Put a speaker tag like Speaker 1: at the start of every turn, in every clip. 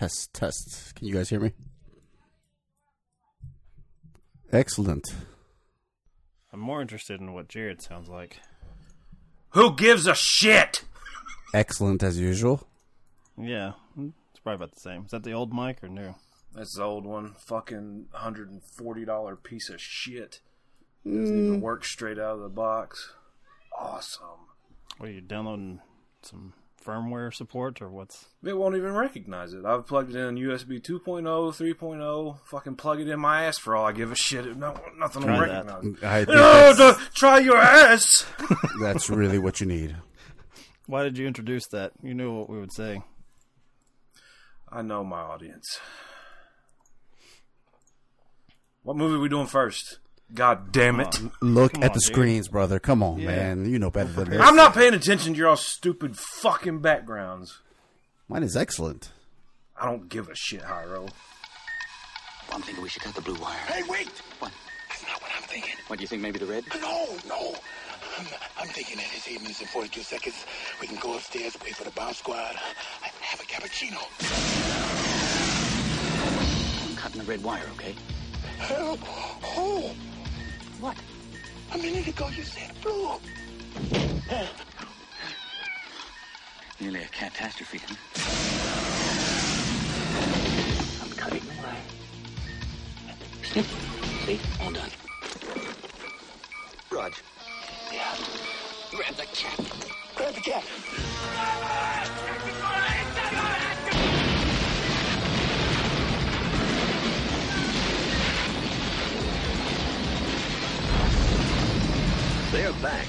Speaker 1: Test, test. Can you guys hear me? Excellent.
Speaker 2: I'm more interested in what Jared sounds like.
Speaker 3: Who gives a shit?
Speaker 1: Excellent as usual.
Speaker 2: Yeah, it's probably about the same. Is that the old mic or new?
Speaker 3: That's the old one. Fucking hundred and forty dollar piece of shit. Mm. Doesn't even work straight out of the box. Awesome.
Speaker 2: What are you downloading? Some firmware support or what's?
Speaker 3: It won't even recognize it. I've plugged it in USB 2.0, 3.0. Fucking plug it in my ass for all I give a shit. No, nothing
Speaker 2: Try
Speaker 3: will
Speaker 2: that.
Speaker 3: recognize it.
Speaker 1: I think
Speaker 3: No, no, try your ass.
Speaker 1: that's really what you need.
Speaker 2: Why did you introduce that? You knew what we would say.
Speaker 3: I know my audience. What movie are we doing first? God damn it.
Speaker 1: Look
Speaker 2: Come
Speaker 1: at
Speaker 2: on,
Speaker 1: the
Speaker 2: dude.
Speaker 1: screens, brother. Come on,
Speaker 2: Yeah.
Speaker 1: man. You know better than this.
Speaker 3: I'm not paying attention to your all stupid fucking backgrounds.
Speaker 1: Mine is excellent.
Speaker 3: I don't give a shit, Hyro.
Speaker 4: I'm thinking we should cut the blue wire.
Speaker 5: Hey, wait!
Speaker 4: What?
Speaker 5: That's not what I'm thinking.
Speaker 4: What do you think? Maybe the red?
Speaker 5: No, no. I'm, I'm thinking that it's 8 minutes and 42 seconds. We can go upstairs, wait for the bomb squad, have a cappuccino.
Speaker 4: I'm cutting the red wire, okay?
Speaker 5: Hell, oh!
Speaker 4: What?
Speaker 5: A minute ago you said blue.
Speaker 4: Nearly a catastrophe, huh? I'm cutting the wire. Snip. See? All done. Rog.
Speaker 5: Yeah. Grab the cat. Grab the cat.
Speaker 6: They're back.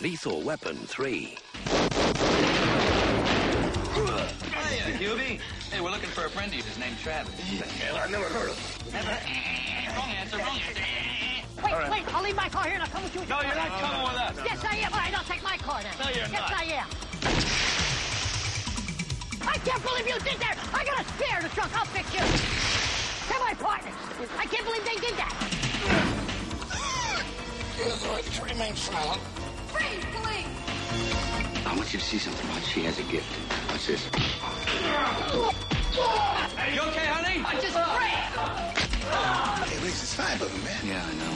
Speaker 6: Lethal Weapon 3.
Speaker 4: Hiya, Hubie. Hey, we're looking for a friend of yours. His name's Travis.
Speaker 5: Hell, I never heard of him.
Speaker 4: Wrong answer, wrong answer.
Speaker 7: Wait, wait, I'll leave my car here and I'll come with you.
Speaker 4: No, you're not coming with us.
Speaker 7: Yes, I am, but I don't take my car now.
Speaker 4: No, you're
Speaker 7: yes,
Speaker 4: not.
Speaker 7: I am. I can't believe you did that. I got a spare in the trunk. I'll fix
Speaker 5: remain silent.
Speaker 7: Freeze, police.
Speaker 4: I want you to see something, Rog. She has a gift. What's this?
Speaker 7: Hey,
Speaker 4: You okay, honey?
Speaker 7: I just ran.
Speaker 5: Hey, Riggs, it's five of them, man.
Speaker 4: Yeah, I know.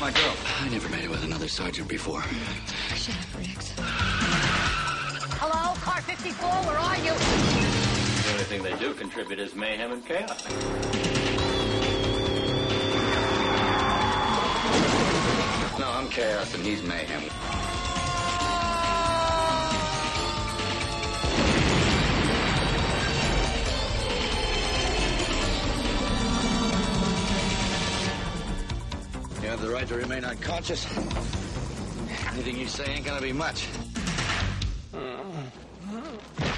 Speaker 4: My girl. I never made it with another sergeant before.
Speaker 7: Shut up, Riggs. Hello, car 54, where are you?
Speaker 8: The only thing they do contribute is mayhem and chaos.
Speaker 4: I'm chaos and he's mayhem. You have the right to remain unconscious. Anything you say ain't gonna be much.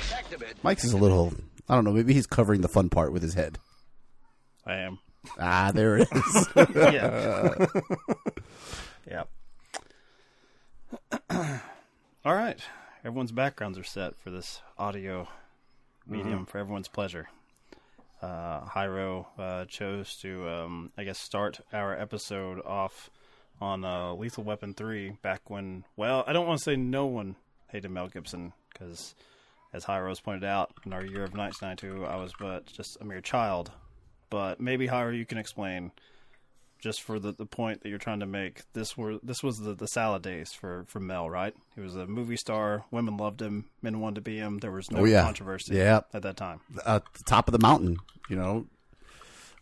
Speaker 4: Back to bed.
Speaker 1: Mike's is a little. I don't know. Maybe he's covering the fun part with his head.
Speaker 2: I am.
Speaker 1: Ah, there it is.
Speaker 2: yeah. yeah. All right. Everyone's backgrounds are set for this audio medium for everyone's pleasure. Uh, Hyro uh, chose to, um, I guess, start our episode off on uh, Lethal Weapon 3 back when, well, I don't want to say no one hated Mel Gibson because, as Hyro's pointed out, in our year of 1992, I was but just a mere child. But maybe, Hyro, you can explain just for the, the point that you're trying to make, this were this was the, the salad days for, for Mel, right? He was a movie star. Women loved him. Men wanted to be him. There was no
Speaker 1: Oh, yeah.
Speaker 2: controversy
Speaker 1: Yeah.
Speaker 2: at that time.
Speaker 1: At the top of the mountain, you know.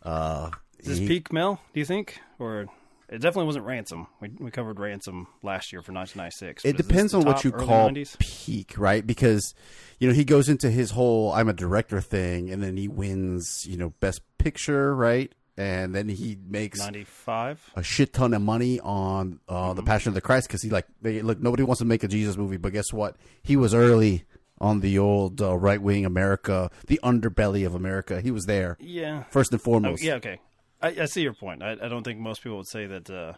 Speaker 1: Uh,
Speaker 2: Is this
Speaker 1: he-
Speaker 2: peak Mel? Do you think, or it definitely wasn't Ransom? We we covered Ransom last year for 1996.
Speaker 1: It
Speaker 2: but is this
Speaker 1: depends on what you call
Speaker 2: 90s?
Speaker 1: peak, right? Because you know he goes into his whole "I'm a director" thing, and then he wins, you know, Best Picture, right? And then he makes
Speaker 2: 95.
Speaker 1: a shit ton of money on uh,
Speaker 2: Mm-hmm.
Speaker 1: the Passion of the Christ because he like they look nobody wants to make a Jesus movie, but guess what? He was early on the old uh, right wing America, the underbelly of America. He was there
Speaker 2: Yeah.
Speaker 1: first and
Speaker 2: Oh,
Speaker 1: foremost.
Speaker 2: yeah. Okay. I, I see your point. I, I don't think most people would say that uh,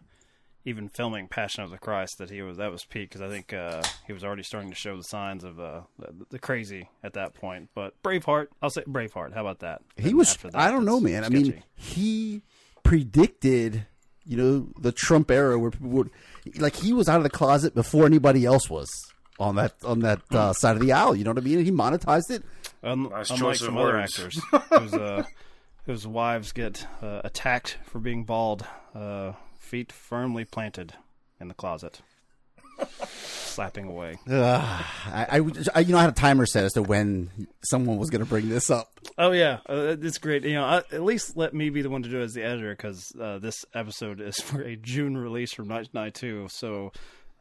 Speaker 2: even filming Passion of the Christ that he was that was peak because I think uh, he was already starting to show the signs of uh, the, the crazy at that point. But Braveheart, I'll say Braveheart. How about that?
Speaker 1: He
Speaker 2: And
Speaker 1: was.
Speaker 2: That,
Speaker 1: I don't know,
Speaker 2: that's
Speaker 1: man. I mean, he predicted you know the Trump era where people would like he was out of the closet before anybody else was on that on that uh, side of the aisle. You know what I mean? He monetized it.
Speaker 2: Un-
Speaker 3: Nice
Speaker 2: unlike
Speaker 3: choice of
Speaker 2: some other actors whose, uh, whose wives get uh, attacked for being bald, uh, feet firmly planted in the closet, slapping away.
Speaker 1: Ugh, I, I, I- you know, I had a timer set as to when someone was going to bring this up.
Speaker 2: Oh yeah, uh, it's great. You know, I, at least let me be the one to do it as the editor because uh, this episode is for a June release from 1992. So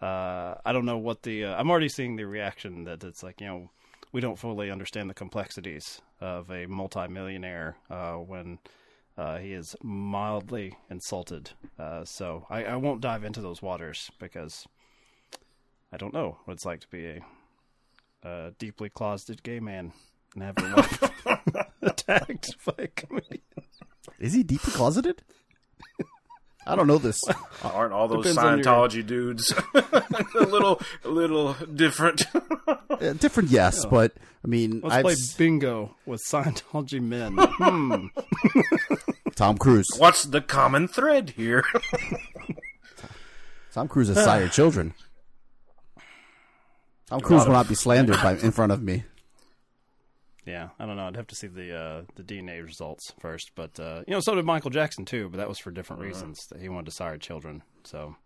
Speaker 2: uh, I don't know what the. Uh, I'm already seeing the reaction that it's like you know we don't fully understand the complexities of a multimillionaire uh, when. Uh, he is mildly insulted, uh, so I, I won't dive into those waters because I don't know what it's like to be a, a deeply closeted gay man and have your wife attacked by a comedian.
Speaker 1: Is he deeply closeted? I don't know this.
Speaker 3: Aren't all those
Speaker 2: Depends on your-
Speaker 3: Scientology dudes a little a little different?
Speaker 1: Uh, different, yes, but I mean,
Speaker 2: Let's
Speaker 1: I've
Speaker 2: play bingo with Scientology men. Hmm.
Speaker 1: Tom Cruise.
Speaker 3: What's the common thread here?
Speaker 1: Tom Cruise has sired children. Tom Cruise will not be slandered by, in front of me.
Speaker 2: Yeah, I don't know. I'd have to see the uh, the DNA results first, but uh, you know, so did Michael Jackson too. But that was for different reasons. That he wanted to sire children. So,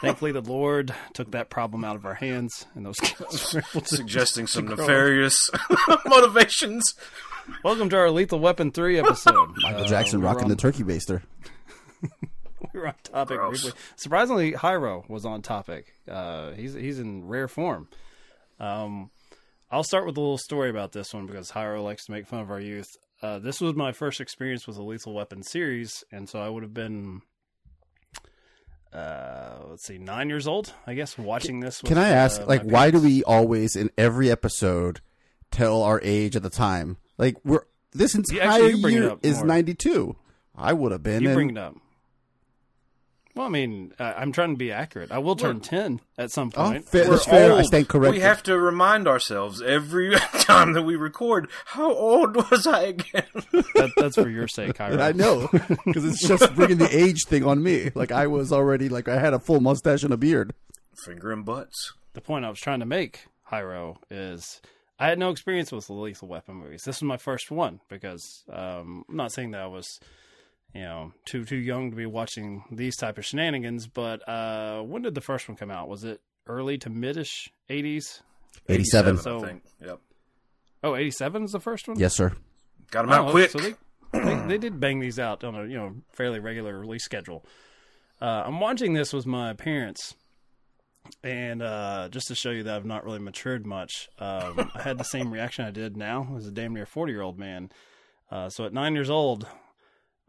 Speaker 2: thankfully, the Lord took that problem out of our hands, and those kids were able to
Speaker 3: Suggesting some
Speaker 2: grow
Speaker 3: nefarious motivations.
Speaker 2: Welcome to our Lethal Weapon three episode.
Speaker 1: Michael
Speaker 2: Uh,
Speaker 1: Jackson
Speaker 2: we
Speaker 1: rocking
Speaker 2: on-
Speaker 1: the turkey baster.
Speaker 2: we were on topic briefly. Surprisingly, Hyro was on topic. Uh, he's he's in rare form. Um, I'll start with a little story about this one because Hyro likes to make fun of our youth. Uh, this was my first experience with the Lethal Weapon series, and so I would have been, uh, let's see, nine years old, I guess, watching this. With,
Speaker 1: Can I ask,
Speaker 2: uh,
Speaker 1: like, why do we always in every episode tell our age at the time? Like, we're this entire
Speaker 2: actually,
Speaker 1: year is ninety two. I would have been.
Speaker 2: You
Speaker 1: and-
Speaker 2: bring it up. Well, I mean, uh, I'm trying to be accurate. I will turn ten at some
Speaker 1: Oh,
Speaker 2: point.
Speaker 1: fair,
Speaker 3: We're
Speaker 1: that's fair. I
Speaker 3: old.
Speaker 1: stand corrected.
Speaker 3: We have to remind ourselves every time that we record. How old was I again?
Speaker 2: That, that's for your sake, Hyro.
Speaker 1: I know because it's just bringing the age thing on me. Like I was already like I had a full mustache and a beard.
Speaker 3: Finger and butts.
Speaker 2: the point I was trying to make, Hyro, is I had no experience with the Lethal Weapon movies. This was my first one because um, I'm not saying that I was, you know, too too young to be watching these type of shenanigans. But uh, when did the first one come out? Was it early to midish 80s?
Speaker 1: Eighty seven.
Speaker 2: So-
Speaker 3: I think. Yep.
Speaker 2: Oh, 87 is the first one.
Speaker 1: Yes, sir.
Speaker 3: Got them out
Speaker 2: Oh,
Speaker 3: quick.
Speaker 2: So they, they they did bang these out on a you know fairly regular release schedule. Uh, I'm watching this with my parents, and uh, just to show you that I've not really matured much, um, I had the same reaction I did now as a damn near 40 year old man. Uh, so at nine years old,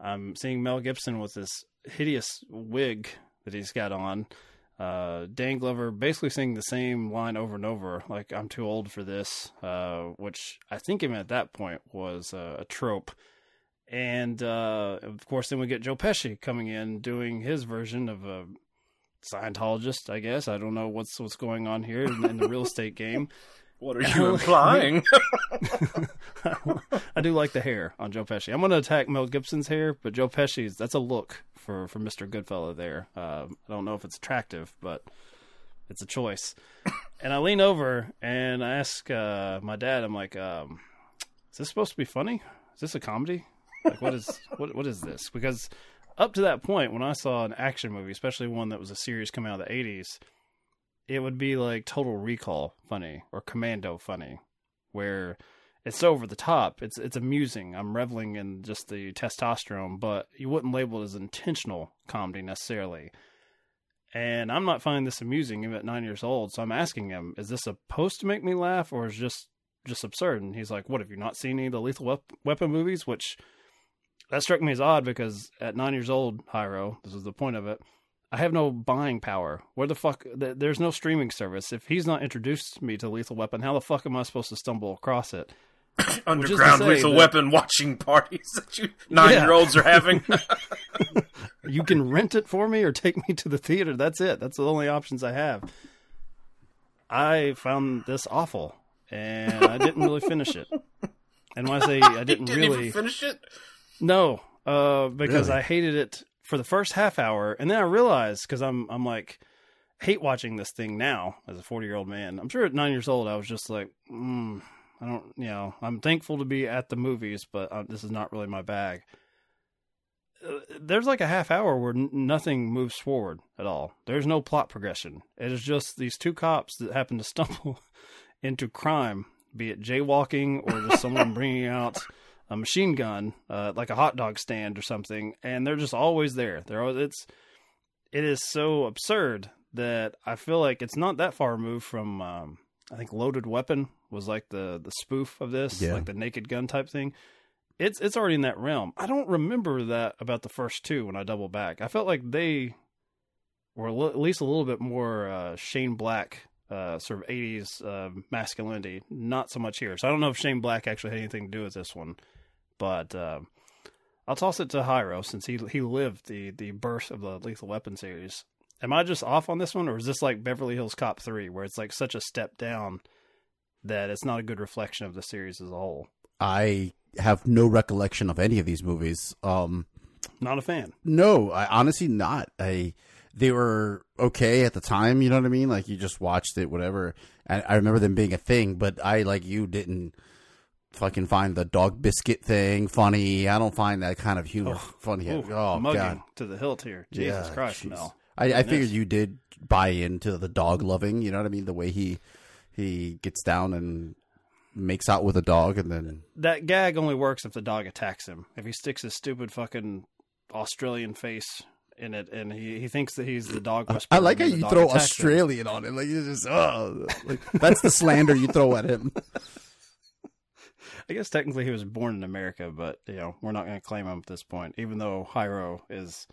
Speaker 2: I'm seeing Mel Gibson with this hideous wig that he's got on. Uh, Dan Glover basically saying the same line over and over, like "I'm too old for this," uh, which I think even at that point was uh, a trope. And uh, of course, then we get Joe Pesci coming in doing his version of a Scientologist. I guess I don't know what's what's going on here in, in the real estate game.
Speaker 3: What are you implying?
Speaker 2: I do like the hair on Joe Pesci. I'm going to attack Mel Gibson's hair, but Joe Pesci's that's a look for for Mr. Goodfellow there. Um, I don't know if it's attractive, but it's a choice. and I lean over and I ask uh, my dad. I'm like, um, "Is this supposed to be funny? Is this a comedy? Like, what is what what is this?" Because up to that point, when I saw an action movie, especially one that was a series coming out of the '80s, it would be like Total Recall funny or Commando funny, where it's over the top. It's it's amusing. I'm reveling in just the testosterone, but you wouldn't label it as intentional comedy necessarily. And I'm not finding this amusing even at nine years old. So I'm asking him, is this supposed to make me laugh or is just just absurd? And he's like, What have you not seen any of the Lethal Weapon movies? Which that struck me as odd because at nine years old, Hyro, this is the point of it. I have no buying power. Where the fuck? There's no streaming service. If he's not introduced me to Lethal Weapon, how the fuck am I supposed to stumble across it?
Speaker 3: Underground lethal
Speaker 2: that-
Speaker 3: weapon watching parties that you nine year olds are having.
Speaker 2: You can rent it for me or take me to the theater. That's it. That's the only options I have. I found this awful, and I didn't really finish it. And when I say I didn't,
Speaker 3: Didn't
Speaker 2: really
Speaker 3: finish it.
Speaker 2: No, uh, because
Speaker 1: Really?
Speaker 2: I hated it for the first half hour, and then I realized because I'm I'm like hate watching this thing now as a 40 year old man. I'm sure at nine years old I was just like, mm, I don't, you know, I'm thankful to be at the movies, but uh, this is not really my bag. Uh, There's like a half hour where n- nothing moves forward at all. There's no plot progression. It is just these two cops that happen to stumble into crime, be it jaywalking or just someone bringing out a machine gun, uh, like a hot dog stand or something, and they're just always there. They're always, it's it is so absurd that I feel like it's not that far removed from. Um, I think Loaded Weapon was like the the spoof of this,
Speaker 1: Yeah.
Speaker 2: like the Naked Gun type thing. It's it's already in that realm. I don't remember that about the first two when I double back. I felt like they were li- at least a little bit more uh, Shane Black, uh, sort of '80s uh, masculinity. Not so much here. So I don't know if Shane Black actually had anything to do with this one, but. Uh, I'll toss it to Hyro since he he lived the the birth of the Lethal Weapon series. Am I just off on this one, or is this like Beverly Hills Cop three, where it's like such a step down that it's not a good reflection of the series as a whole?
Speaker 1: I have no recollection of any of these movies. Um,
Speaker 2: Not a fan.
Speaker 1: no, I honestly not. I they were okay at the time. You know what I mean? Like you just watched it, whatever. And I remember them being a thing, but I like you didn't fucking find the dog biscuit thing funny. I don't find that kind of humor oh, funny.
Speaker 2: Ooh,
Speaker 1: oh
Speaker 2: mugging
Speaker 1: god,
Speaker 2: to the hilt here. Jesus
Speaker 1: Yeah,
Speaker 2: Christ,
Speaker 1: jeez.
Speaker 2: Mel.
Speaker 1: I, I figured you did buy into the dog loving. You know what I mean? The way he he gets down and makes out with a dog, and then
Speaker 2: That gag only works if the dog attacks him. If he sticks his stupid fucking Australian face in it, and he, he thinks that he's the dog whisperer.
Speaker 1: I like how you throw
Speaker 2: attacks him.
Speaker 1: Australian on it. Like you just oh, like that's the slander you throw at him.
Speaker 2: I guess technically he was born in America, but you know we're not going to claim him at this point. Even though Hyro is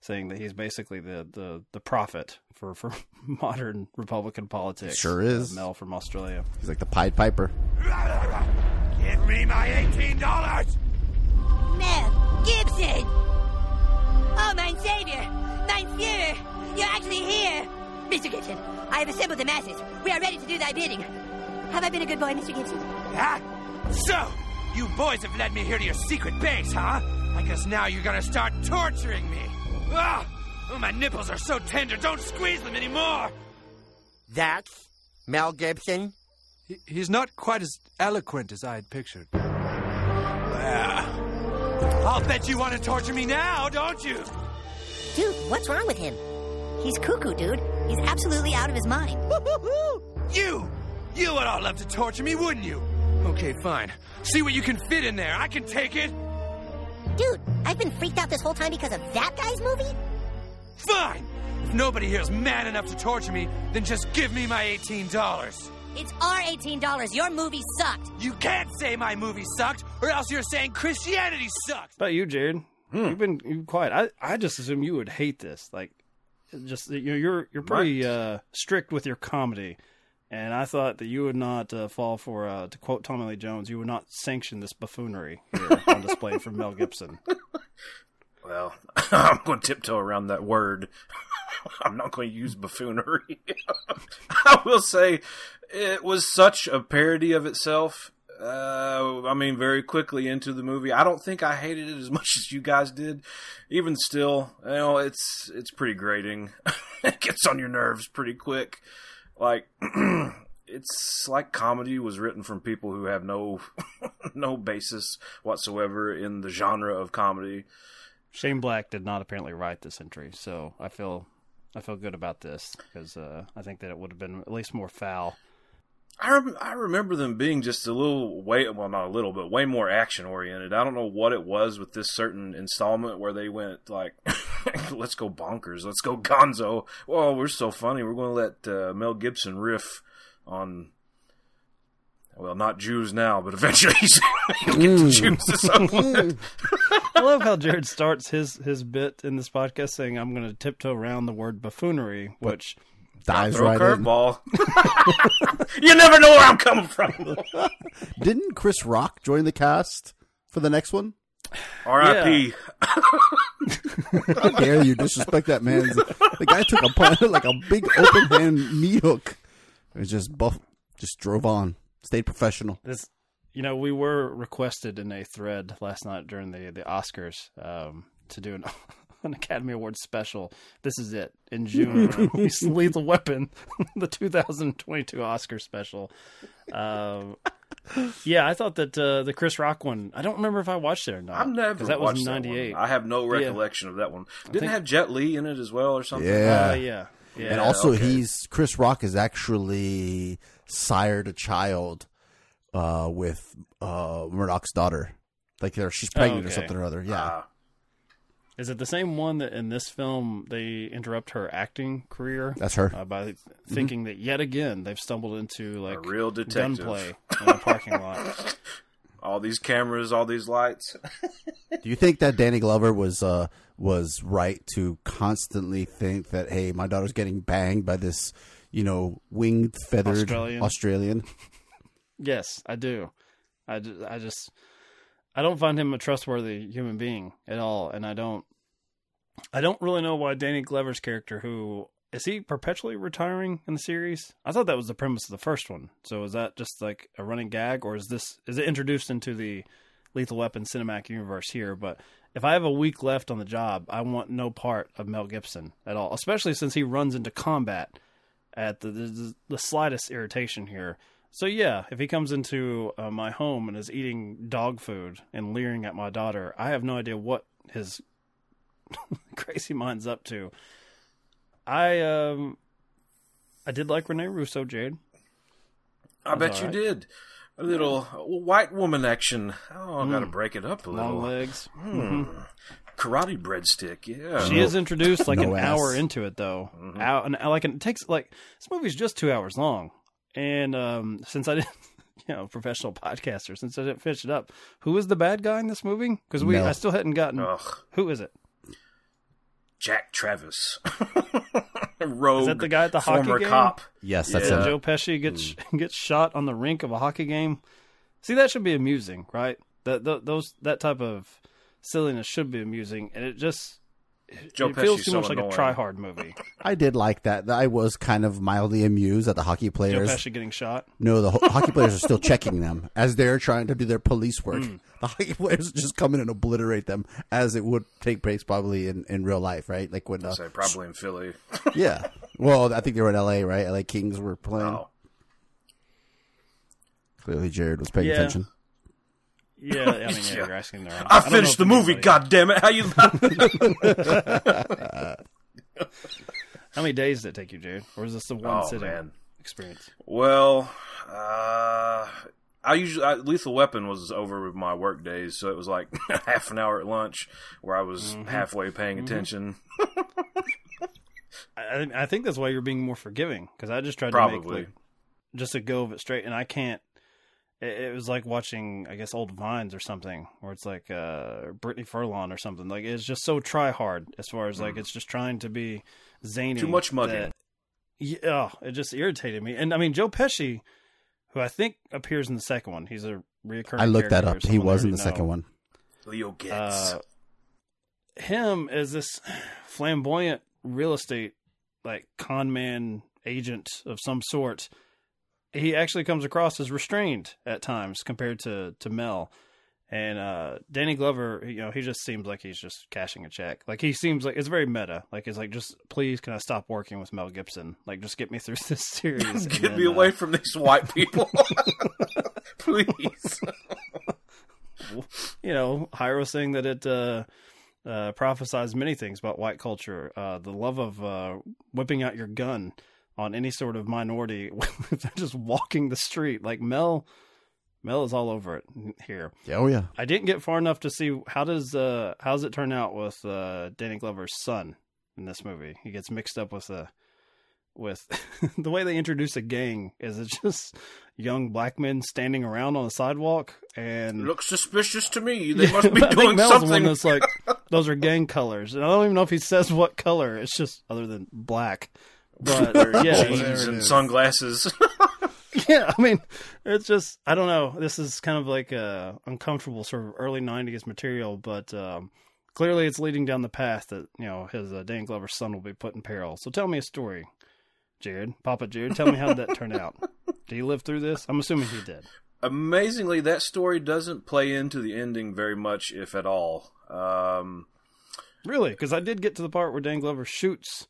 Speaker 2: saying that he's basically the the, the prophet for, for modern Republican politics.
Speaker 1: Sure is.
Speaker 2: Uh, Mel from Australia.
Speaker 1: He's like the Pied Piper.
Speaker 5: Give me my $18!
Speaker 7: Mel Gibson! Oh, mein Savior! Mein Führer! You're actually here! Mr. Gibson, I have assembled the masses. We are ready to do thy bidding. Have I been a good boy, Mr. Gibson?
Speaker 5: Huh? So, you boys have led me here to your secret base, huh? I guess now you're gonna start torturing me. Ah! Oh, my nipples are so tender, don't squeeze them anymore!
Speaker 9: That's Mel Gibson.
Speaker 10: He, he's not quite as eloquent as I had pictured.
Speaker 5: I'll bet you want to torture me now, don't you?
Speaker 7: Dude, what's wrong with him? He's cuckoo, dude. He's absolutely out of his mind.
Speaker 5: You! You would all love to torture me, wouldn't you? Okay, fine. See what you can fit in there. I can take it.
Speaker 7: Dude, I've been freaked out this whole time because of that guy's movie?
Speaker 5: Fine! If nobody here's man enough to torture me, then just give me my $18.
Speaker 7: It's our $18. Your movie sucked.
Speaker 5: You can't say my movie sucked, or else you're saying Christianity sucks.
Speaker 2: How about you, Jared? You've been you've quiet. I I just assume you would hate this. Like, just you know, you're you're pretty uh, strict with your comedy, and I thought that you would not uh, fall for uh, to quote Tommy Lee Jones. You would not sanction this buffoonery here on display from Mel Gibson.
Speaker 3: Well, I'm going to tiptoe around that word. I'm not going to use buffoonery. I will say it was such a parody of itself. Uh, I mean, very quickly into the movie. I don't think I hated it as much as you guys did. Even still, you know, it's it's pretty grating. it gets on your nerves pretty quick. Like it's like comedy was written from people who have no no basis whatsoever in the genre of comedy.
Speaker 2: Shane Black did not apparently write this entry, so I feel I feel good about this because uh, I think that it would have been at least more foul.
Speaker 3: I, rem- I remember them being just a little way well not a little but way more action oriented. I don't know what it was with this certain installment where they went like let's go bonkers, let's go gonzo. Well, we're so funny. We're going to let uh, Mel Gibson riff on well, not Jews now, but eventually he's- he'll get to Jews at some point.
Speaker 2: I love how Jared starts his his bit in this podcast saying, "I'm going to tiptoe around the word buffoonery," which
Speaker 1: Dives
Speaker 3: Throw a
Speaker 1: right in.
Speaker 3: curveball. you never know where I'm coming from.
Speaker 1: Didn't Chris Rock join the cast for the next one?
Speaker 3: R.I.P.
Speaker 1: How dare you disrespect that man? The guy took a punt, like a big open hand meat hook. It was just buff, just drove on, stayed professional.
Speaker 2: this you know we were requested in a thread last night during the the oscars um to do an an Academy Award special. This is it in June. We Release Lethal Weapon, the 2022 Oscar special. Um, yeah, I thought that uh, the Chris Rock one. I don't remember if I watched it or not.
Speaker 3: I've never
Speaker 2: 'cause that
Speaker 3: watched
Speaker 2: was
Speaker 3: that one.
Speaker 2: '98.
Speaker 3: I have no
Speaker 2: Yeah.
Speaker 3: recollection of that one. Didn't
Speaker 2: think-
Speaker 3: have Jet Li in it as well or something?
Speaker 1: Yeah.
Speaker 2: Uh, yeah, yeah.
Speaker 1: and also,
Speaker 3: okay.
Speaker 1: he's Chris Rock is actually sired a child uh, with uh, Murtaugh's daughter. Like, they're, she's pregnant or
Speaker 2: okay.
Speaker 1: something or other. Yeah,
Speaker 3: Ah,
Speaker 2: Is it the same one that in this film they interrupt her acting career?
Speaker 1: that's her.
Speaker 2: uh, by thinking that yet again they've stumbled into like a
Speaker 3: real detective.
Speaker 2: gunplay in a parking lot.
Speaker 3: all these cameras, all these lights.
Speaker 1: Do you think that Danny Glover was uh, was right to constantly think that hey, my daughter's getting banged by this, you know, winged feathered
Speaker 2: Australian.
Speaker 1: Australian?
Speaker 2: Yes, I do. I, I just I don't find him a trustworthy human being at all, and I don't I don't really know why Danny Glover's character, who is he perpetually retiring in the series? I thought that was the premise of the first one. So is that just like a running gag, or is this is it introduced into the Lethal Weapon cinematic universe here? But if I have a week left on the job, I want no part of Mel Gibson at all, especially since he runs into combat at the the, the slightest irritation here. So yeah, if he comes into uh, my home and is eating dog food and leering at my daughter, I have no idea what his crazy mind's up to. I um, I did like Rene Russo, Jade.
Speaker 3: I bet you
Speaker 2: right.
Speaker 3: did. A little white woman action. Oh, I got to
Speaker 2: Mm.
Speaker 3: break it up a little.
Speaker 2: Long legs.
Speaker 3: Hmm. Karate breadstick. Yeah.
Speaker 2: She is introduced like
Speaker 1: No
Speaker 2: an
Speaker 1: ass.
Speaker 2: hour into it though. Out and like it takes like this movie's just two hours long, and um, since I didn't, you know, professional podcaster, since I didn't finish it up, who is the bad guy in this movie? Because we
Speaker 1: Mel.
Speaker 2: I still hadn't gotten
Speaker 3: Ugh.
Speaker 2: who is it?
Speaker 3: Jack Travis. Rogue.
Speaker 2: Is that the guy at the hockey game?
Speaker 3: cop.
Speaker 1: Yes, that's
Speaker 3: Yeah.
Speaker 2: When. Joe Pesci gets hmm. gets shot on the rink of a hockey game. See, that should be amusing, right? That those that type of silliness should be amusing, and it just
Speaker 3: Joe
Speaker 2: it feels
Speaker 3: Pesci's
Speaker 2: too
Speaker 3: so
Speaker 2: much like
Speaker 3: annoying.
Speaker 2: a try hard movie.
Speaker 1: I did like that. I was kind of mildly amused at the hockey players.
Speaker 2: Joe
Speaker 1: players.
Speaker 2: Pesci getting shot.
Speaker 1: No, the ho- hockey players are still checking them as they're trying to do their police work.
Speaker 2: Mm.
Speaker 1: The hockey players just come in and obliterate them as it would take place probably in, in real life, right? Like when, uh,
Speaker 3: Say probably in Philly.
Speaker 1: yeah. Well, I think they were in L.A., right? L.A. Kings were playing.
Speaker 3: Oh.
Speaker 1: Clearly, Jared was paying
Speaker 2: Yeah.
Speaker 1: attention.
Speaker 2: Yeah, I mean, yeah, you're asking the wrong.
Speaker 3: I
Speaker 2: don't
Speaker 3: finished the movie. God damn it! How you?
Speaker 2: How many days did it take you, Jared? Or is this the one
Speaker 3: Oh,
Speaker 2: sitting
Speaker 3: man.
Speaker 2: experience?
Speaker 3: well, uh, I usually I, Lethal Weapon was over with my work days, so it was like half an hour at lunch where I was
Speaker 2: Mm-hmm.
Speaker 3: halfway paying attention.
Speaker 2: I, I think that's why you're being more forgiving because I just tried to
Speaker 3: Probably.
Speaker 2: make like, just a go of it straight, and I can't. It, it was like watching, I guess, old vines or something, where it's like uh, Brittany Furlan or something. Like it's just so try hard as far as like it's just trying to be zany.
Speaker 3: Mm. Too much mugging.
Speaker 2: that- Yeah, it just irritated me. And I mean, Joe Pesci, who I think appears in the second one, he's a reoccurring.
Speaker 1: I looked that up. He was in the
Speaker 2: know.
Speaker 1: second one.
Speaker 3: Leo Getz
Speaker 2: Uh, him as this flamboyant real estate like con man agent of some sort he actually comes across as restrained at times compared to to Mel. And uh Danny Glover you know he just seems like he's just cashing a check. Like he seems like it's very meta. Like it's like just please can I stop working with Mel Gibson? Like just get me through this series
Speaker 3: Get
Speaker 2: then,
Speaker 3: me
Speaker 2: uh,
Speaker 3: away from these white people, please.
Speaker 2: you know, Hyro saying that it uh, uh, prophesies many things about white culture. Uh, the love of uh, whipping out your gun on any sort of minority if they're just walking the street. Like Mel, Mel is all over it here.
Speaker 1: Oh yeah.
Speaker 2: I didn't get far enough to see how does uh, how does it turn out with uh, Danny Glover's son in this movie. He gets mixed up with a with the way they introduce a gang. Is it just young black men standing around on the sidewalk and
Speaker 3: Looks suspicious to me. They must be
Speaker 2: I think
Speaker 3: doing
Speaker 2: Mel's one
Speaker 3: something.
Speaker 2: that's like, those are gang colors, and I don't even know if he says what color. It's just other than black. But yeah,
Speaker 3: Jeans and sunglasses.
Speaker 2: yeah. I mean, it's just I don't know. This is kind of like uh, uncomfortable sort of early '90s material, but um, clearly it's leading down the path that you know his uh, Dan Glover's son will be put in peril. So tell me a story, Jared, Papa Jared. Tell me how did that turn out. Did he live through this? I'm assuming he did.
Speaker 3: Amazingly, that story doesn't play into the ending very much, if at all. Um,
Speaker 2: Really? Because I did get to the part where Dan Glover shoots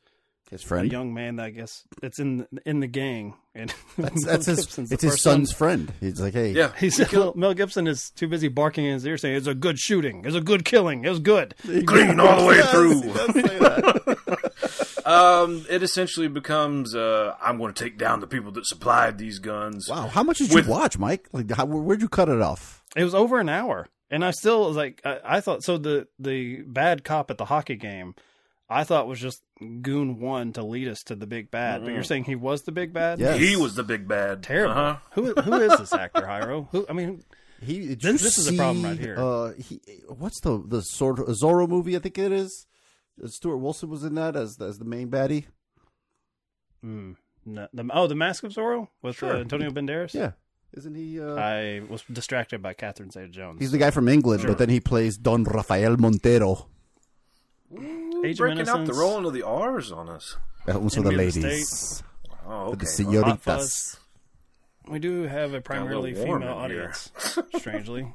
Speaker 1: His friend, a
Speaker 2: young man. I guess it's in in the gang, and
Speaker 1: That's, that's his.
Speaker 2: Gibson's
Speaker 1: It's his
Speaker 2: first one.
Speaker 1: son's friend. He's like, hey,
Speaker 3: Yeah.
Speaker 2: He's well, Mel Gibson is too busy barking in his ear, saying it's a good shooting, it's a good killing, it was good.
Speaker 3: Clean all the way
Speaker 1: Yes,
Speaker 3: through.
Speaker 1: he does say that.
Speaker 3: Um, it essentially becomes uh, I'm going to take down the people that supplied these guns.
Speaker 1: wow, how much did
Speaker 3: With-
Speaker 1: you watch, Mike? Like, how, where'd you cut it off?
Speaker 2: It was over an hour, and I still was like, I, I thought so. The the bad cop at the hockey game, I thought was just Goon One to lead us to the big bad. But you're saying he was the big bad?
Speaker 1: Yes.
Speaker 3: He was the big bad.
Speaker 2: terrible.
Speaker 3: Uh-huh.
Speaker 2: Who who is this actor, Hyro? Who I mean,
Speaker 1: He, did
Speaker 2: This-
Speaker 1: you
Speaker 2: this is a problem right here.
Speaker 1: Uh, he, what's the the sort of Zorro movie? I think it is. Uh, Stuart Wilson was in that as as the main baddie.
Speaker 2: mm, no, the, oh, the Mask of Zorro with
Speaker 1: Sure.
Speaker 2: uh, Antonio Banderas.
Speaker 1: Yeah, isn't he? Uh,
Speaker 2: I was distracted by Catherine Zeta-Jones.
Speaker 1: he's the guy from England,
Speaker 2: Sure.
Speaker 1: but then he plays Don Rafael Montero.
Speaker 2: Age of
Speaker 3: Breaking out the
Speaker 2: Innocence.
Speaker 3: rolling of the R's on us.
Speaker 1: That was for the
Speaker 2: Enemy the
Speaker 1: ladies,
Speaker 3: Oh,
Speaker 1: for the.
Speaker 2: Hot
Speaker 1: senoritas.
Speaker 2: We do have a primarily
Speaker 3: little warm
Speaker 2: female audience, strangely.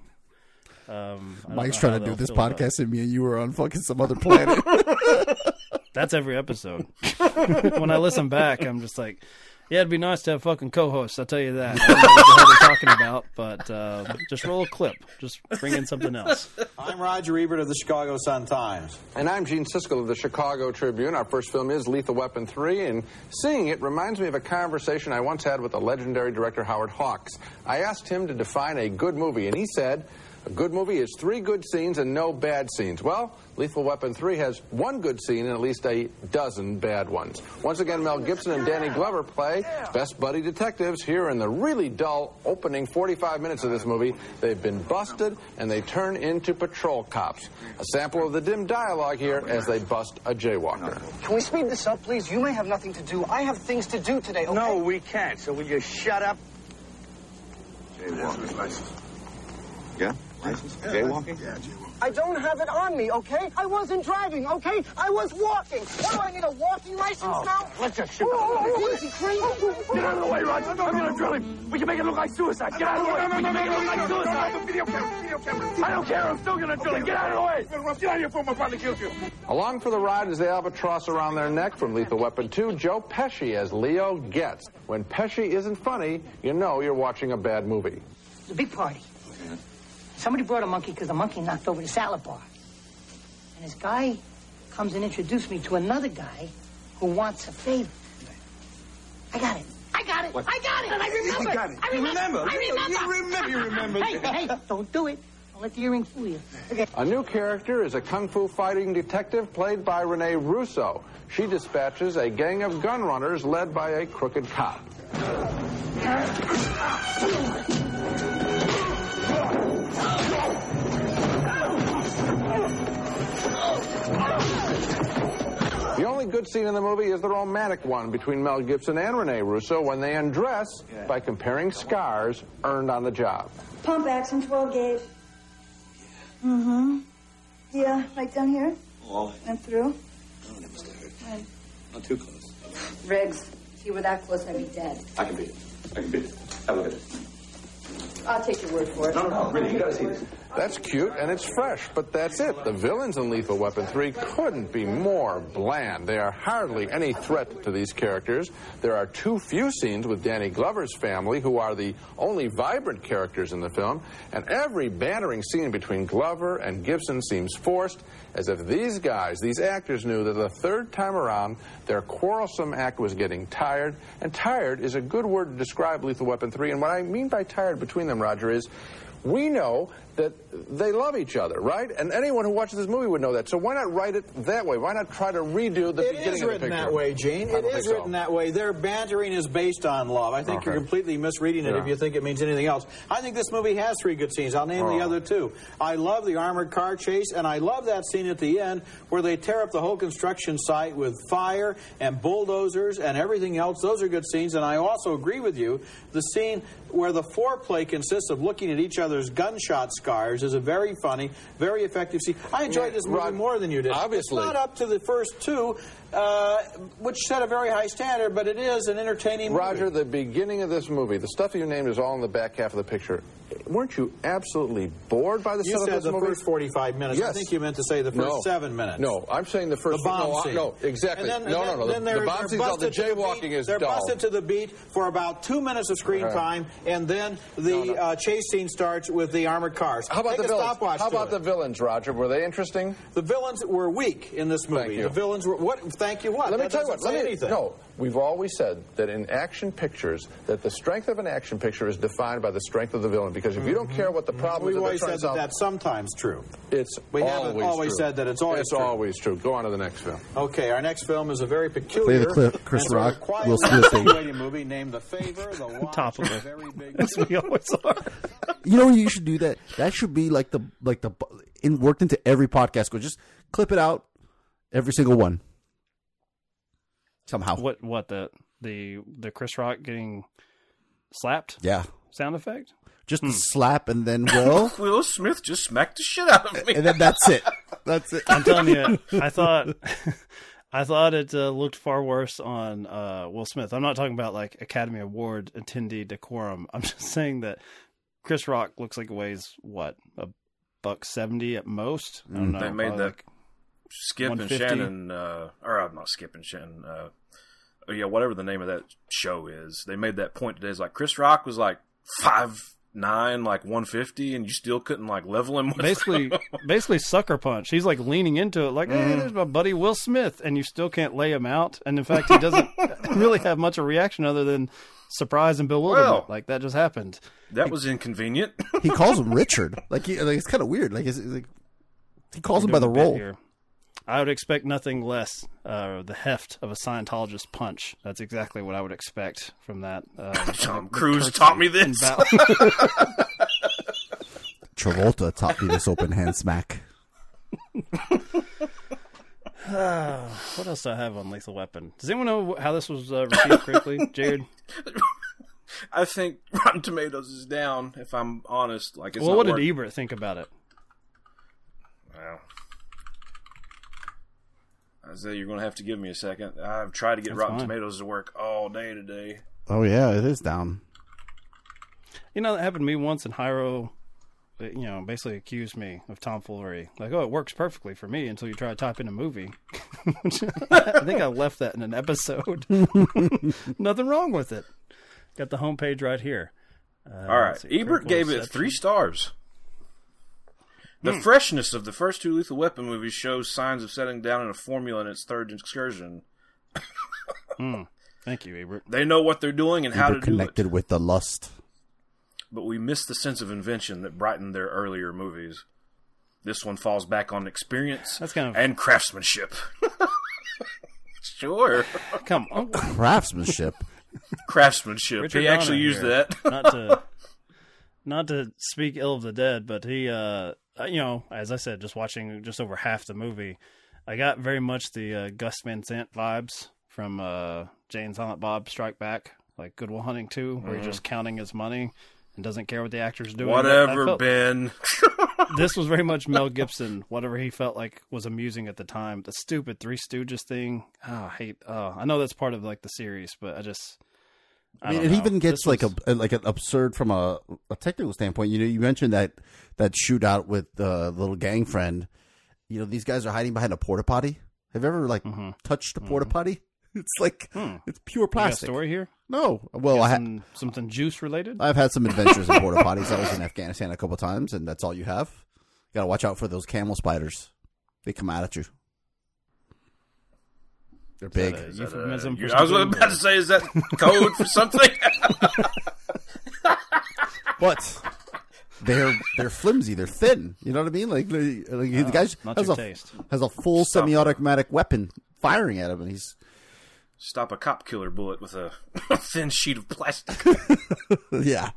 Speaker 2: Um,
Speaker 1: Mike's trying to do this
Speaker 2: feel about
Speaker 1: podcast, and me and you were on fucking some other planet.
Speaker 2: That's every episode. when I listen back, I'm just like, yeah, it'd be nice to have fucking co-hosts. I'll tell you that. I don't know what the hell they're talking about, but uh, just roll a clip. Just bring in something else.
Speaker 11: I'm Roger Ebert of the Chicago Sun-Times.
Speaker 12: And I'm Gene Siskel of the Chicago Tribune. Our first film is Lethal Weapon 3, and seeing it reminds me of a conversation I once had with the legendary director Howard Hawks. I asked him to define a good movie, and he said, a good movie is three good scenes and no bad scenes. Well, Lethal Weapon 3 has one good scene and at least a dozen bad ones. Once again, Mel Gibson and Danny Glover play best buddy detectives here in the really dull opening 45 minutes of this movie. They've been busted and they turn into patrol cops. A sample of the dim dialogue here as they bust a jaywalker.
Speaker 13: Can we speed this up, please? You may have nothing to do. I have things to do today, okay?
Speaker 11: No, we can't. So will you shut up?
Speaker 12: Yeah? License? Jaywalking?
Speaker 13: I don't have it on me, okay? I wasn't driving, okay? I was walking. What do I need a walking license oh, now?
Speaker 11: Let's just shoot.
Speaker 13: Oh, is he crazy?
Speaker 11: Get out of the way, Roger. I'm gonna drill him. We can make it look like suicide. Get out of the way. We can make it look like suicide.
Speaker 13: Video camera, video camera.
Speaker 11: I don't care. I'm still gonna drill him. Get out of the way.
Speaker 13: Get out of here before my brother kills you.
Speaker 12: Along for the ride is the albatross around their neck from Lethal Weapon 2, Joe Pesci as Leo Getz. When Pesci isn't funny, you know you're watching a bad movie.
Speaker 14: It's a big party. Somebody brought a monkey because the monkey knocked over the salad bar. And this guy comes and introduced me to another guy who wants a favor. I got it. I got it. I got it. And I remember.
Speaker 11: got it.
Speaker 14: I
Speaker 11: You
Speaker 14: remember.
Speaker 11: remember.
Speaker 14: I remember.
Speaker 11: You remember. You remember.
Speaker 14: Hey, hey, don't do it. Don't let the earring fool you. Okay.
Speaker 12: A new character is a kung fu fighting detective played by Rene Russo. She dispatches a gang of gun runners led by a crooked cop. The only good scene in the movie is the romantic one between Mel Gibson and Rene Russo when they undress by comparing scars earned on the job.
Speaker 15: Pump action, 12 gauge. Mm-hmm. Yeah, right down here.
Speaker 16: Oh,
Speaker 15: And through.
Speaker 16: no, never started.
Speaker 15: And
Speaker 16: Not too close.
Speaker 15: Riggs, if you were that close, I'd be dead.
Speaker 16: I can beat it. I can beat it. Have a look at it.
Speaker 15: I'll take your word for it.
Speaker 16: No, no, really, you gotta see this.
Speaker 12: That's cute and it's fresh, but that's it. The villains in Lethal Weapon 3 couldn't be more bland. They are hardly any threat to these characters. There are too few scenes with Danny Glover's family, who are the only vibrant characters in the film, and every bantering scene between Glover and Gibson seems forced, as if these guys, these actors, knew that the third time around, their quarrelsome act was getting tired, and tired is a good word to describe Lethal Weapon 3, and what I mean by tired between them, Roger, is we know that they love each other, right? And anyone who watches this movie would know that. So why not write it that way? Why not try to redo the
Speaker 11: It
Speaker 12: beginning of the picture?
Speaker 11: It is written that way, Gene.
Speaker 12: It is
Speaker 11: It
Speaker 12: don't
Speaker 11: is
Speaker 12: think so.
Speaker 11: written that way. Their bantering is based on love. I think you're completely misreading it
Speaker 12: Yeah.
Speaker 11: if you think it means anything else. I think this movie has three good scenes. I'll name the
Speaker 12: Oh.
Speaker 11: other two. I love the armored car chase, and I love that scene at the end where they tear up the whole construction site with fire and bulldozers and everything else. Those are good scenes, and I also agree with you. The scene where the foreplay consists of looking at each other's gunshot scars is a very funny, very effective scene. I enjoyed this movie
Speaker 12: Rod,
Speaker 11: more than you did.
Speaker 12: obviously.
Speaker 11: It's not up to the first two, uh, which set a very high standard, but it is an entertaining movie.
Speaker 12: Roger, the beginning of this movie, the stuff you named is all in the back half of the picture. Weren't you absolutely bored by the
Speaker 11: You
Speaker 12: setup
Speaker 11: said
Speaker 12: of
Speaker 11: the
Speaker 12: movie?
Speaker 11: first 45 minutes.
Speaker 12: Yes.
Speaker 11: I think you meant to say the first
Speaker 12: No.
Speaker 11: seven minutes.
Speaker 12: No, I'm saying the first
Speaker 11: the bomb
Speaker 12: no,
Speaker 11: scene.
Speaker 12: no, exactly.
Speaker 11: And then,
Speaker 12: no,
Speaker 11: and
Speaker 12: no, no.
Speaker 11: then
Speaker 12: The,
Speaker 11: they're,
Speaker 12: the bomb scene's all the jaywalking
Speaker 11: beat.
Speaker 12: is
Speaker 11: They're
Speaker 12: dull.
Speaker 11: busted to the beat for about two minutes of screen
Speaker 12: Uh-huh.
Speaker 11: time, and then the Uh, chase scene starts with the armored cars.
Speaker 12: How about
Speaker 11: Take
Speaker 12: the villains?
Speaker 11: stopwatch
Speaker 12: How about
Speaker 11: it.
Speaker 12: the villains, Roger? Were they interesting?
Speaker 11: The villains were weak in this movie. The villains were what? Thank you. What?
Speaker 12: Let me tell you what. Let me,
Speaker 11: anything.
Speaker 12: no, we've always said that in action pictures, that the strength of an action picture is defined by the strength of the villain. Because if you don't care what the problem
Speaker 11: Mm-hmm. We've
Speaker 12: is,
Speaker 11: always
Speaker 12: that
Speaker 11: said that
Speaker 12: to
Speaker 11: that's sometimes true.
Speaker 12: it's
Speaker 11: We
Speaker 12: always
Speaker 11: haven't always
Speaker 12: true.
Speaker 11: said that it's always
Speaker 12: It's
Speaker 11: true.
Speaker 12: always true. Go on to the next film.
Speaker 11: Okay, our next film is a very peculiar
Speaker 1: Play the clip, Chris
Speaker 11: and sort of
Speaker 1: Rock,
Speaker 11: quietly
Speaker 1: Will Smith thing.
Speaker 11: insinuating movie named The Favor, The Watch,
Speaker 2: Topical.
Speaker 11: a very big
Speaker 2: As we always are.
Speaker 1: You know, you should do that. That should be like the like the in worked into every podcast. Go just clip it out, every single one. Somehow,
Speaker 2: What? What the the the Chris Rock getting slapped
Speaker 1: yeah,
Speaker 2: sound effect?
Speaker 1: just a slap and then well,
Speaker 3: Will Smith just smacked the shit out of me.
Speaker 1: and then that's it. That's it.
Speaker 2: I'm telling you, I thought, I thought it uh, looked far worse on uh, Will Smith. I'm not talking about like Academy Award attendee decorum. I'm just saying that Chris Rock looks like he weighs what a buck seventy at most. I don't know.
Speaker 3: they made that
Speaker 2: like
Speaker 3: Skip and Shannon, uh, or uh, not Skip and Shannon, uh, yeah, whatever the name of that show is. They made that point today. It's like Chris Rock was like five nine, like one fifty, and you still couldn't like level him. With
Speaker 2: basically basically sucker punch. He's like leaning into it, like,
Speaker 3: Mm-hmm.
Speaker 2: "Hey, there's my buddy Will Smith," and you still can't lay him out. And in fact, he doesn't really have much of a reaction other than surprise and bewilderment.
Speaker 3: Well.
Speaker 2: like that just happened.
Speaker 3: that was inconvenient.
Speaker 1: He calls him Richard. Like, he, like it's kind of weird. Like, it's, it's like he calls him
Speaker 2: We're
Speaker 1: by the
Speaker 2: doing a bit
Speaker 1: role.
Speaker 2: here. I would expect nothing less uh, the heft of a Scientologist punch. That's exactly what I would expect from that. Uh,
Speaker 3: Tom
Speaker 2: the
Speaker 3: Cruise
Speaker 2: curtsy
Speaker 3: taught me this.
Speaker 2: bow.
Speaker 1: Travolta taught me this open hand smack.
Speaker 2: Uh, what else do I have on Lethal Weapon? Does anyone know how this was uh, received correctly, Jared?
Speaker 3: I think Rotten Tomatoes is down. If I'm honest, like it's
Speaker 2: well,
Speaker 3: not
Speaker 2: what did
Speaker 3: work-
Speaker 2: Ebert think about it?
Speaker 3: Well, Isaiah, you're going to have to give me a second. I've tried to get
Speaker 2: That's
Speaker 3: Rotten
Speaker 2: fine.
Speaker 3: Tomatoes to work all day today.
Speaker 1: Oh yeah, it is down.
Speaker 2: You know, that happened to me once, and Hyro, uh, you know, basically accused me of tomfoolery. Like, oh, it works perfectly for me until you try to type in a movie. I think I left that in an episode. Nothing wrong with it. Got the homepage right here. Uh,
Speaker 3: all right,
Speaker 2: let's see,
Speaker 3: Ebert gave it three stars. The
Speaker 2: Hmm.
Speaker 3: freshness of the first two Lethal Weapon movies shows signs of settling down in a formula in its third excursion.
Speaker 2: Hmm. Thank you, Ebert.
Speaker 3: They know what they're doing and how
Speaker 1: Ebert
Speaker 3: to do it,
Speaker 1: connected with the lust.
Speaker 3: but we miss the sense of invention that brightened their earlier movies. This one falls back on experience
Speaker 2: That's kind of-
Speaker 3: and craftsmanship. sure,
Speaker 2: Come on.
Speaker 1: Craftsmanship.
Speaker 3: craftsmanship.
Speaker 2: Richard
Speaker 3: he actually used
Speaker 2: here.
Speaker 3: that.
Speaker 2: not to not to speak ill of the dead, but he, uh, you know, as I said, just watching just over half the movie, I got very much the uh, Gus Van Sant vibes from uh, Jay and Silent Bob Strike Back, like Good Will Hunting 2, where
Speaker 3: Mhm.
Speaker 2: he's just counting his money and doesn't care what the actor's doing.
Speaker 3: Whatever,
Speaker 2: felt-
Speaker 3: Ben.
Speaker 2: this was very much Mel Gibson, whatever he felt like was amusing at the time. The stupid Three Stooges thing. Oh, I hate. Oh, I know that's part of like the series, but I just.
Speaker 1: I mean, it
Speaker 2: know.
Speaker 1: even gets
Speaker 2: This
Speaker 1: like
Speaker 2: was-
Speaker 1: a like an absurd from a, a technical standpoint. You know, you mentioned that that shootout with the little gang friend. You know, these guys are hiding behind a porta potty. Have you ever like touched a porta potty? It's like it's pure
Speaker 2: Mm-hmm. Hmm. You got a
Speaker 1: plastic.
Speaker 2: story here?
Speaker 1: No, well, I
Speaker 2: had something juice related.
Speaker 1: I've had some adventures in porta potties. I was in Afghanistan a couple times, and that's all you have. Got to watch out for those camel spiders. They come out at you. They're
Speaker 2: Is that
Speaker 1: big.
Speaker 2: a euphemism
Speaker 3: You-
Speaker 2: for
Speaker 3: I was
Speaker 2: something,
Speaker 3: about to say, is that code for something?
Speaker 1: but they're they're flimsy. They're thin. You know what I mean? Like, they- like the
Speaker 2: Oh,
Speaker 1: guy has a
Speaker 2: taste.
Speaker 1: has a full
Speaker 3: Stop.
Speaker 1: semi-automatic weapon firing at him, and he's
Speaker 3: Stop a cop killer bullet with a, thin sheet of plastic.
Speaker 1: yeah,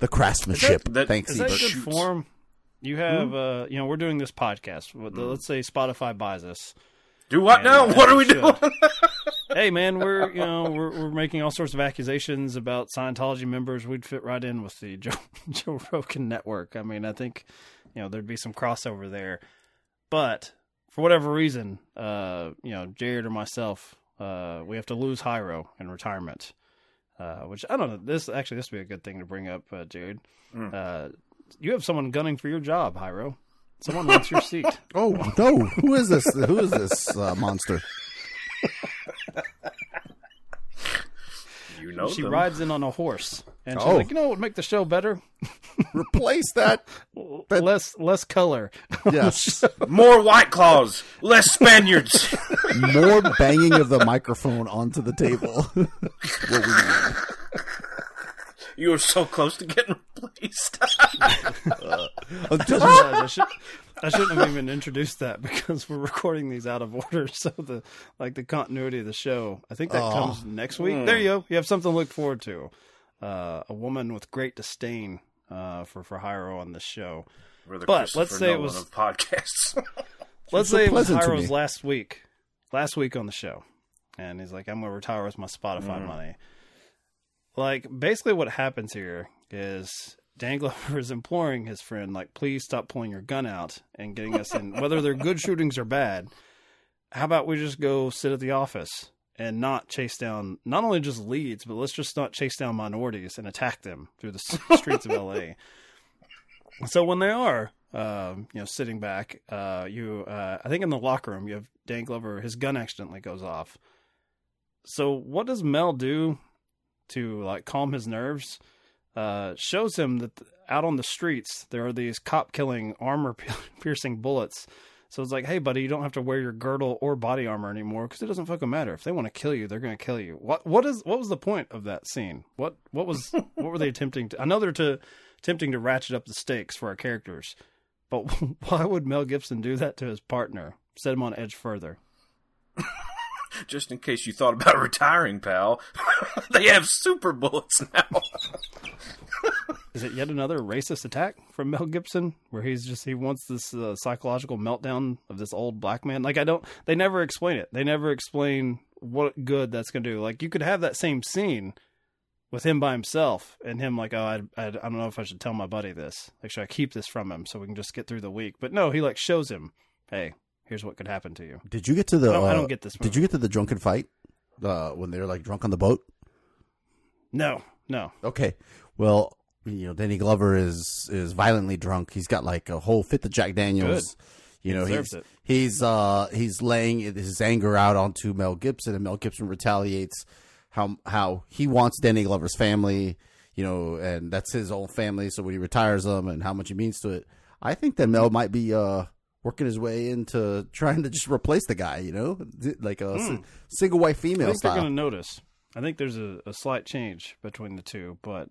Speaker 1: the craftsmanship.
Speaker 3: That-
Speaker 1: Thanks,
Speaker 2: Is that good form? You have,
Speaker 1: Hmm?
Speaker 2: uh, you know, we're doing this podcast. With the- Let's say Spotify buys us.
Speaker 3: Do what
Speaker 2: And,
Speaker 3: now? What are we
Speaker 2: should.
Speaker 3: doing?
Speaker 2: hey man, we're you know we're we're making all sorts of accusations about Scientology members. We'd fit right in with the Joe Joe Rogan network. I mean, I think you know there'd be some crossover there, but for whatever reason, uh, you know, Jared or myself, uh, we have to lose Hyro in retirement. Uh, which I don't know. This actually this would be a good thing to bring up, uh, Jared.
Speaker 3: Mm.
Speaker 2: Uh, you have someone gunning for your job, Hyro. Someone wants your seat.
Speaker 1: Oh no! Who is this? Who is this uh, monster?
Speaker 3: You know
Speaker 2: she
Speaker 3: them.
Speaker 2: rides in on a horse, and she's
Speaker 1: Oh.
Speaker 2: like, "You know what would make the show better?
Speaker 1: Replace that.
Speaker 2: less less color.
Speaker 1: Yes.
Speaker 3: More White Claws, less Spaniards.
Speaker 1: More banging of the microphone onto the table. what we need.
Speaker 3: you were so close to getting replaced.
Speaker 1: Uh,
Speaker 2: I just realized I, should, I shouldn't have even introduced that because we're recording these out of order. So the like the continuity of the show. I think that
Speaker 1: Oh.
Speaker 2: comes next week.
Speaker 3: Mm.
Speaker 2: There you go. You have something to look forward to. Uh, a woman with great disdain uh, for for Hyro on this show.
Speaker 3: The
Speaker 2: but let's say it was
Speaker 3: podcasts.
Speaker 2: let's
Speaker 1: so
Speaker 2: say it was
Speaker 1: pleasant to
Speaker 2: Hyro's
Speaker 1: me.
Speaker 2: last week, last week on the show, and he's like, "I'm going to retire with my Spotify
Speaker 3: Mm.
Speaker 2: money." Like basically, what happens here is Dan Glover is imploring his friend, like, "Please stop pulling your gun out and getting us in, whether they're good shootings or bad. How about we just go sit at the office?" And not chase down not only just leads, but let's just not chase down minorities and attack them through the streets of LA. So when they are, um, you know, sitting back, uh, you, uh, I think in the locker room, you have Dan Glover. His gun accidentally goes off. So what does Mel do to like calm his nerves? Uh, shows him that out on the streets there are these cop killing armor piercing bullets. So it's like, hey, buddy, you don't have to wear your girdle or body armor anymore because it doesn't fucking matter. If they want to kill you, they're going to kill you. What what is what was the point of that scene? What what was what were they attempting to? I know they're to attempting to ratchet up the stakes for our characters, but why would Mel Gibson do that to his partner? Set him on edge further.
Speaker 3: Just in case you thought about retiring, pal. they have super bullets now.
Speaker 2: Is it yet another racist attack from Mel Gibson, where he's just he wants this uh, psychological meltdown of this old black man? Like I don't, they never explain it. They never explain what good that's to do. Like you could have that same scene with him by himself and him like, oh, I, I, I don't know if I should tell my buddy this. Like, should I keep this from him so we can just get through the week? But no, he like shows him, hey, here's what could happen to you.
Speaker 1: Did you get to the?
Speaker 2: I don't, I
Speaker 1: uh,
Speaker 2: don't get this.
Speaker 1: Did you get to the drunken fight? Uh, when they're like drunk on the boat.
Speaker 2: No, no.
Speaker 1: Okay. Well, you know, Danny Glover is is violently drunk. He's got like a whole fifth of Jack Daniels.
Speaker 2: Good.
Speaker 1: You know, he's
Speaker 2: it.
Speaker 1: he's uh he's laying his anger out onto Mel Gibson, and Mel Gibson retaliates how how he wants Danny Glover's family. You know, and that's his own family. So when he retires them, and how much he means to it, I think that Mel might be uh working his way into trying to just replace the guy. You know, like a
Speaker 2: Hmm.
Speaker 1: single white
Speaker 2: I
Speaker 1: female
Speaker 2: think
Speaker 1: style.
Speaker 2: they're going to notice. I think there's a, a slight change between the two, but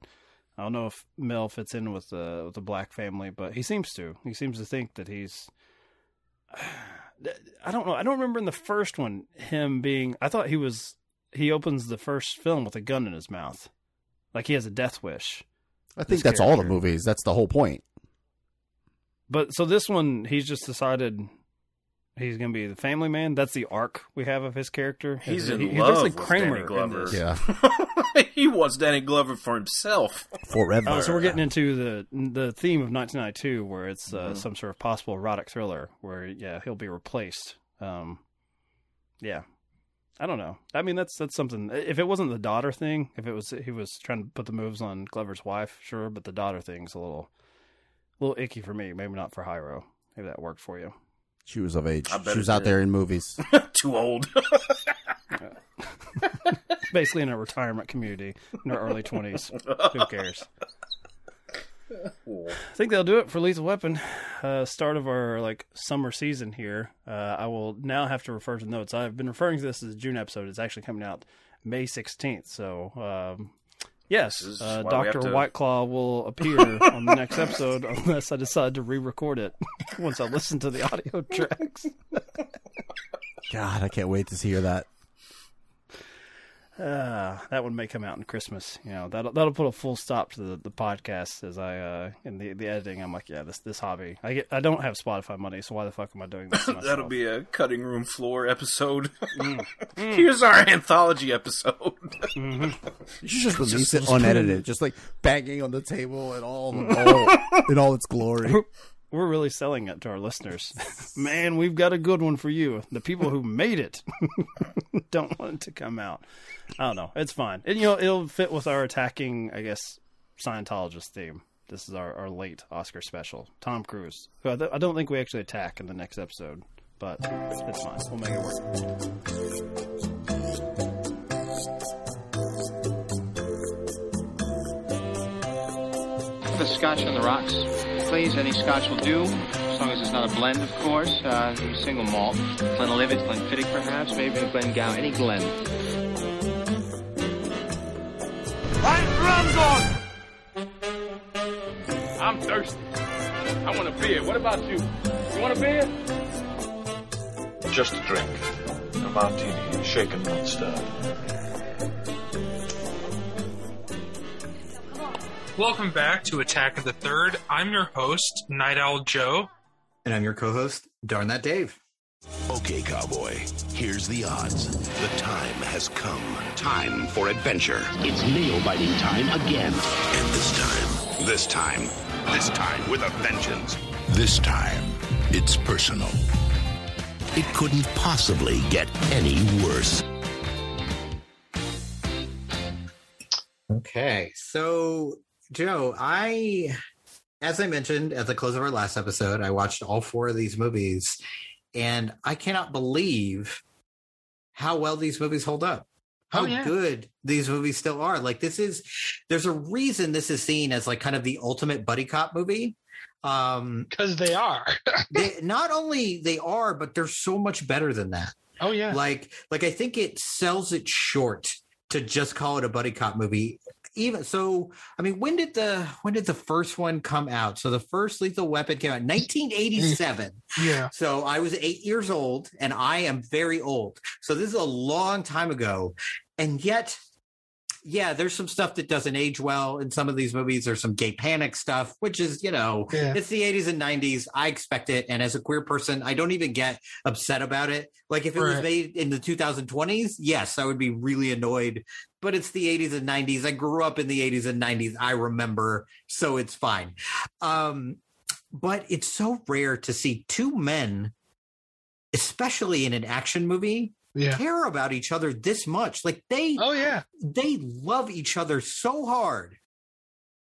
Speaker 2: I don't know if Mel fits in with the with the black family, but he seems to. He seems to think that he's. I don't know. I don't remember in the first one him being. I thought he was. He opens the first film with a gun in his mouth, like he has a death wish.
Speaker 1: I think that's all the movies. That's the whole point.
Speaker 2: But so this one, he's just decided he's going to be the family man. That's the arc we have of his character.
Speaker 3: He's in
Speaker 2: he, he
Speaker 3: love
Speaker 2: looks like
Speaker 3: with
Speaker 2: Kramer
Speaker 3: Danny Glover.
Speaker 2: this.
Speaker 1: Yeah.
Speaker 3: he wants Danny Glover for himself.
Speaker 1: Forever.
Speaker 2: Oh, so we're getting into the the theme of 1992, where it's uh,
Speaker 3: Mhm.
Speaker 2: some sort of possible erotic thriller, where yeah, he'll be replaced. Um, yeah, I don't know. I mean, that's that's something. If it wasn't the daughter thing, if it was he was trying to put the moves on Glover's wife, sure, but the daughter thing's a little, little icky for me. Maybe not for Hyro. Maybe that worked for you.
Speaker 1: She was of age. She was out
Speaker 3: did.
Speaker 1: there in movies.
Speaker 3: Too old.
Speaker 2: Basically, in a retirement community in her early 20s. Who cares? I think they'll do it for Lethal Weapon. Uh, start of our like summer season here. Uh, I will now have to refer to notes. I've been referring to this as a June episode. It's actually coming out May sixteenth. So um, yes, uh,
Speaker 3: why we have
Speaker 2: Doctor
Speaker 3: to-
Speaker 2: Whiteclaw will appear on the next episode unless I decide to re-record it once I listen to the audio tracks.
Speaker 1: God, I can't wait to hear that.
Speaker 2: Uh, that one may come out in Christmas. You know, that'll that'll put a full stop to the, the podcast as I uh in the the editing. I'm like, yeah, this this hobby. I get I don't have Spotify money, so why the fuck am I doing this?
Speaker 3: That'll be a cutting room floor episode. Here's our anthology episode.
Speaker 2: Mm-hmm.
Speaker 1: You should just release it unedited, just like banging on the table and all, all in all its glory.
Speaker 2: We're really selling it to our listeners. Man, we've got a good one for you. The people who made it don't want it to come out. I don't know. It's fine. And, you know, it'll fit with our attacking, I guess, Scientologist theme. This is our, our late Oscar special. Tom Cruise, who I, th- I don't think we actually attack in the next episode, but it's fine. We'll make it work.
Speaker 17: The scotch on the rocks, please. Any scotch will do, as long as it's not a blend, of course. Uh, single malt. Glenlivet, Glenfiddich, perhaps, maybe a Glengow, any Glen.
Speaker 5: drums on! I'm thirsty. I want a beer. What about you? You want a beer?
Speaker 16: Just a drink. A martini, shaken, not stirred.
Speaker 18: Welcome back to Attack of the Third. I'm your host, Night Owl Joe.
Speaker 19: And I'm your co host, Darn That Dave.
Speaker 20: Okay, cowboy, here's the odds. The time has come. Time for adventure. It's nail biting time again. And this time, this time, this time with a vengeance. This time, it's personal. It couldn't possibly get any worse.
Speaker 19: Okay, so Joe, I, as I mentioned at the close of our last episode, I watched all four of these movies, and I cannot believe how well these movies hold up. How
Speaker 18: Oh, yeah.
Speaker 19: good these movies still are. Like this is, there's a reason this is seen as like kind of the ultimate buddy cop movie. Um,
Speaker 18: because they are.
Speaker 19: they, not only they are, but they're so much better than that.
Speaker 18: Oh yeah.
Speaker 19: Like like I think it sells it short to just call it a buddy cop movie. Even so, I mean, when did the when did the first one come out? So the first Lethal Weapon came out 1987. Mm.
Speaker 18: Yeah.
Speaker 19: So I was eight years old, and I am very old. So this is a long time ago, and yet. Yeah, there's some stuff that doesn't age well in some of these movies. There's some gay panic stuff, which is, you know,
Speaker 18: Yeah.
Speaker 19: it's the 80s and 90s. I expect it. And as a queer person, I don't even get upset about it. Like if it was made in the 2020s, yes, I would be really annoyed. But it's the 80s and 90s. I grew up in the 80s and 90s. I remember, so it's fine. Um, but it's so rare to see two men, especially in an action movie,
Speaker 18: Yeah.
Speaker 19: care about each other this much. Like they,
Speaker 18: oh yeah,
Speaker 19: they love each other so hard.